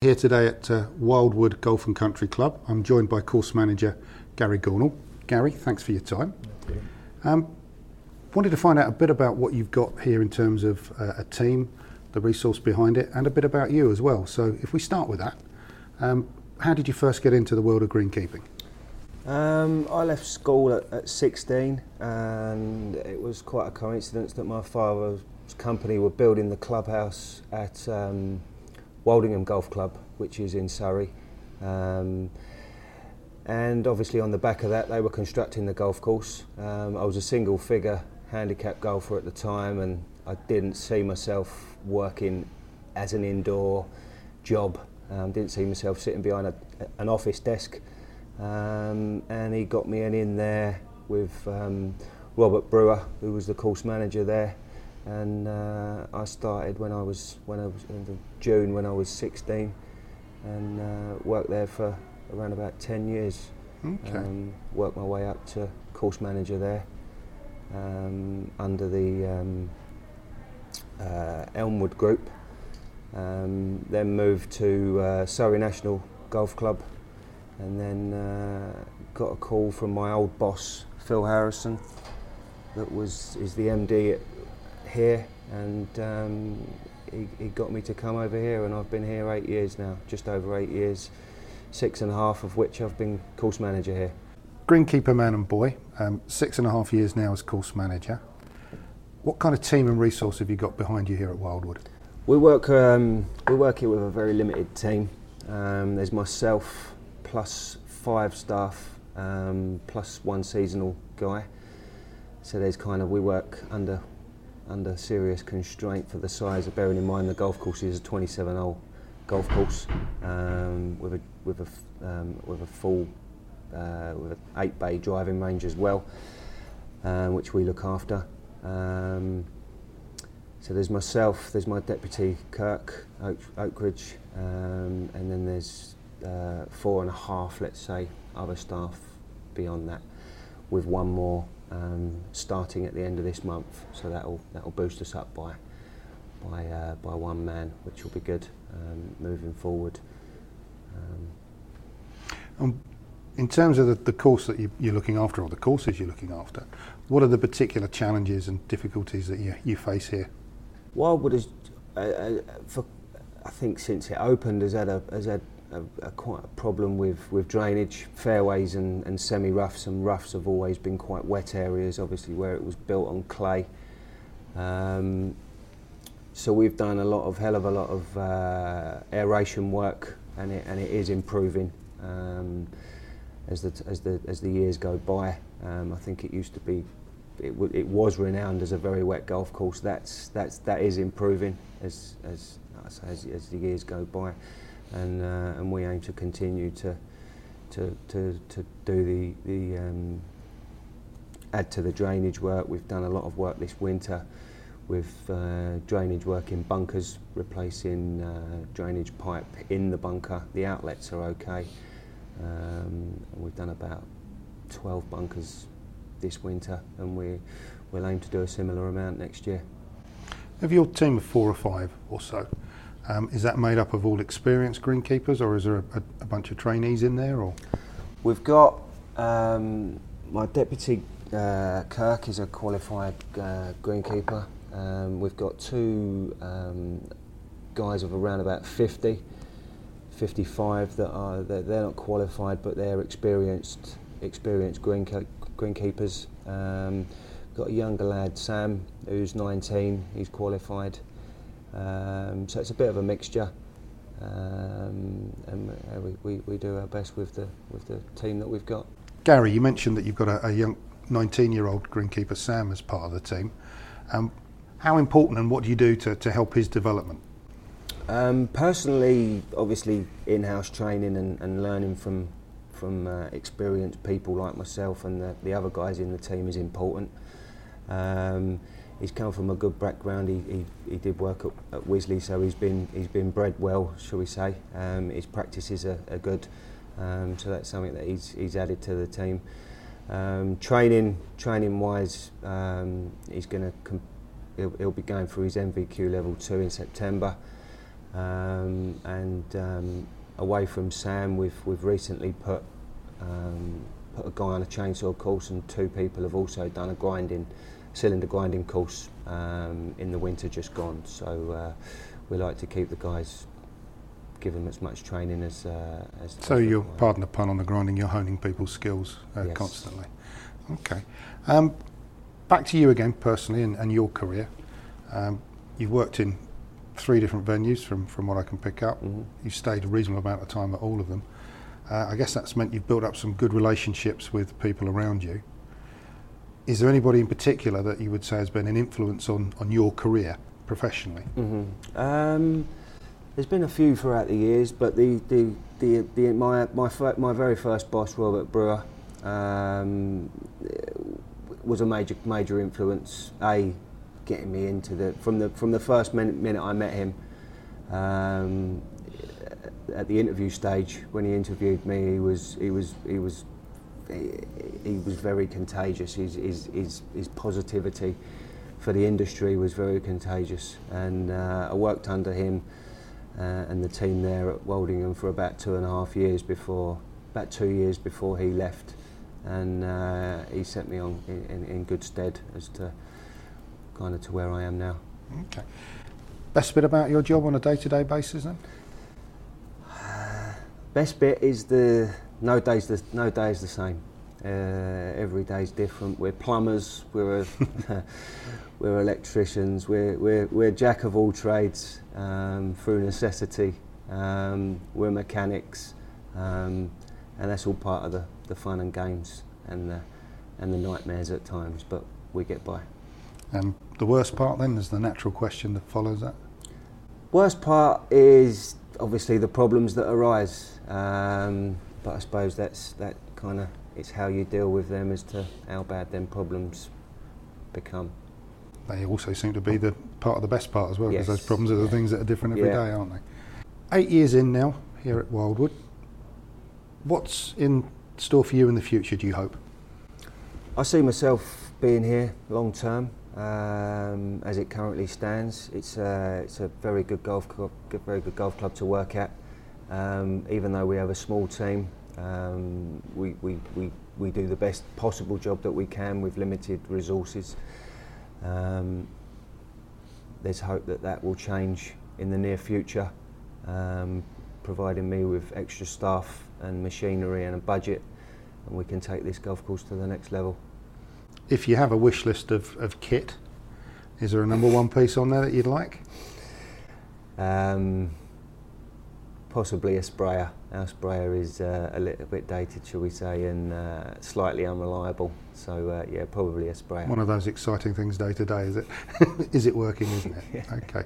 Here today at uh, Wildwood Golf and Country Club, I'm joined by course manager Gary Gornall. Gary, thanks for your time. Um, wanted to find out a bit about what you've got here in terms of uh, a team, the resource behind it, and a bit about you as well. So, if we start with that, um, how did you first get into the world of greenkeeping? Um, I left school at, at 16, and it was quite a coincidence that my father's company were building the clubhouse at um, Woldingham Golf Club, which is in Surrey. Um, and obviously, on the back of that, they were constructing the golf course. Um, I was a single figure handicap golfer at the time, and I didn't see myself working as an indoor job. Um, didn't see myself sitting behind a, an office desk. Um, and he got me in there with um, Robert Brewer, who was the course manager there. And uh, I started when I was when I was in June when I was 16, and uh, worked there for around about 10 years. Okay. Um, worked my way up to course manager there um, under the um, uh, Elmwood Group. Um, then moved to uh, Surrey National Golf Club, and then uh, got a call from my old boss Phil Harrison, that was is the MD at, here, and um, he, he got me to come over here, and I've been here eight years now, just over eight years, six and a half of which I've been course manager here. Greenkeeper man and boy, um, six and a half years now as course manager. What kind of team and resource have you got behind you here at Wildwood? We work um, we work here with a very limited team. Um, there's myself plus five staff um, plus one seasonal guy. So there's kind of we work under under serious constraint for the size of bearing in mind the golf course is a 27 hole golf course um, with a with a um, with a full uh, with an eight bay driving range as well, um, which we look after. Um, so there's myself, there's my deputy Kirk Oak, Oakridge, um, and then there's uh, four and a half, let's say, other staff beyond that, with one more um, starting at the end of this month. So that'll that'll boost us up by by uh, by one man, which will be good um, moving forward. Um, Um, in terms of the, the course that you, you're looking after, or the courses you're looking after, what are the particular challenges and difficulties that you, you face here? Wildwood has, uh, uh, for, I think since it opened, has had a has had a, a quite a problem with, with drainage, fairways and, and semi roughs. And roughs have always been quite wet areas, obviously where it was built on clay. Um, so we've done a lot of hell of a lot of uh, aeration work, and it and it is improving um, as the as the as the years go by. Um, I think it used to be it, w- it was renowned as a very wet golf course. That's that's that is improving as as as, as the years go by, and uh, and we aim to continue to to to, to do the the um, add to the drainage work. We've done a lot of work this winter with uh, drainage work in bunkers, replacing uh, drainage pipe in the bunker. The outlets are okay. Um, we've done about 12 bunkers this winter, and we we'll aim to do a similar amount next year. Of your team of four or five or so, um, is that made up of all experienced greenkeepers, or is there a, a, bunch of trainees in there? Or We've got um, my deputy uh, Kirk is a qualified uh, greenkeeper. Um, we've got two um, guys of around about 50, 55 that are they're, they're not qualified but they're experienced experienced greenke- greenkeepers. Um, got a younger lad Sam who's 19. He's qualified. Um, so it's a bit of a mixture. Um, and uh, we, we, we do our best with the with the team that we've got. Gary, you mentioned that you've got a, a young 19-year-old greenkeeper Sam as part of the team. Um, how important and what do you do to, to help his development? Um, personally, obviously, in-house training and, and learning from from uh, experienced people like myself and the, the other guys in the team is important. Um, he's come from a good background. He, he, he did work at, at Wisley, so he's been he's been bred well, shall we say. Um, his practices are, are good, um, so that's something that he's he's added to the team. Um, training training wise, um, he's going to. Comp- he'll, he'll be going through his NVQ level two in September. Um, and um, away from Sam, we've we've recently put um, put a guy on a chainsaw course, and two people have also done a grinding cylinder grinding course um, in the winter just gone. So uh, we like to keep the guys give them as much training as uh, as. So you're, required. pardon the pun on the grinding, you're honing people's skills uh, Yes. constantly. Okay. Um, back to you again personally and, and your career. Um, you've worked in three different venues from, from what I can pick up. Mhm. You've stayed a reasonable amount of time at all of them. Uh, I guess that's meant you've built up some good relationships with people around you. Is there anybody in particular that you would say has been an influence on, on your career professionally? hmm Um, there's been a few throughout the years, but the the, the, the my my my very first boss, Robert Brewer, um, was a major major influence. A getting me into the from the from the first minute, minute I met him. Um, at the interview stage, when he interviewed me, he was he was he was he, he was very contagious. His, his, his, his positivity for the industry was very contagious, and uh, I worked under him uh, and the team there at Woldingham for about two and a half years before, about two years before he left, and uh, he set me on in, in, in good stead as to kind of to where I am now. Okay. Best bit about your job on a day-to-day basis then? Best bit is the no days the no day is the same. Uh, every day's different. We're plumbers. We're a, we're electricians. We're we're we're jack of all trades um, through necessity. Um, we're mechanics, um, and that's all part of the, the fun and games and the and the nightmares at times. But we get by. Um, the worst part then is the natural question that follows that. Worst part is obviously the problems that arise, um, but I suppose that's that kind of it's how you deal with them as to how bad them problems become. They also seem to be the part of the best part as well, because Yes. those problems are the Yeah. things that are different every day, Yeah. aren't they? Eight years in now here at Wildwood. What's in store for you in the future? Do you hope? I see myself being here long term. Um, as it currently stands, it's a, it's a very good golf club, very good golf club to work at. Um, even though we have a small team, um, we, we, we, we do the best possible job that we can with limited resources. Um, there's hope that that will change in the near future, um, providing me with extra staff and machinery and a budget, and we can take this golf course to the next level. If you have a wish list of, of kit, is there a number one piece on there that you'd like? Um, possibly a sprayer. Our sprayer is uh, a little bit dated, shall we say, and uh, slightly unreliable. So uh, yeah, probably a sprayer. One of those exciting things day to day, is it? is it working, isn't it? Okay.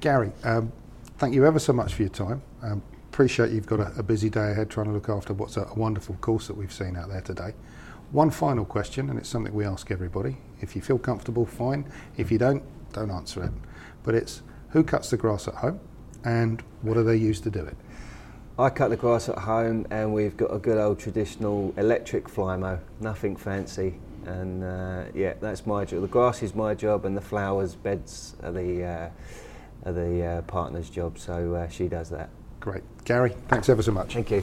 Gary, um, thank you ever so much for your time. Um, appreciate you've got a, a busy day ahead trying to look after what's a, a wonderful course that we've seen out there today. One final question, and it's something we ask everybody. If you feel comfortable, fine. If you don't, don't answer it. But it's who cuts the grass at home and what do they use to do it? I cut the grass at home, and we've got a good old traditional electric flymo. Nothing fancy, and uh, yeah, that's my job. The grass is my job, and the flowers beds are the uh, are the uh, partner's job. So uh, she does that. Great. Gary, thanks ever so much. Thank you.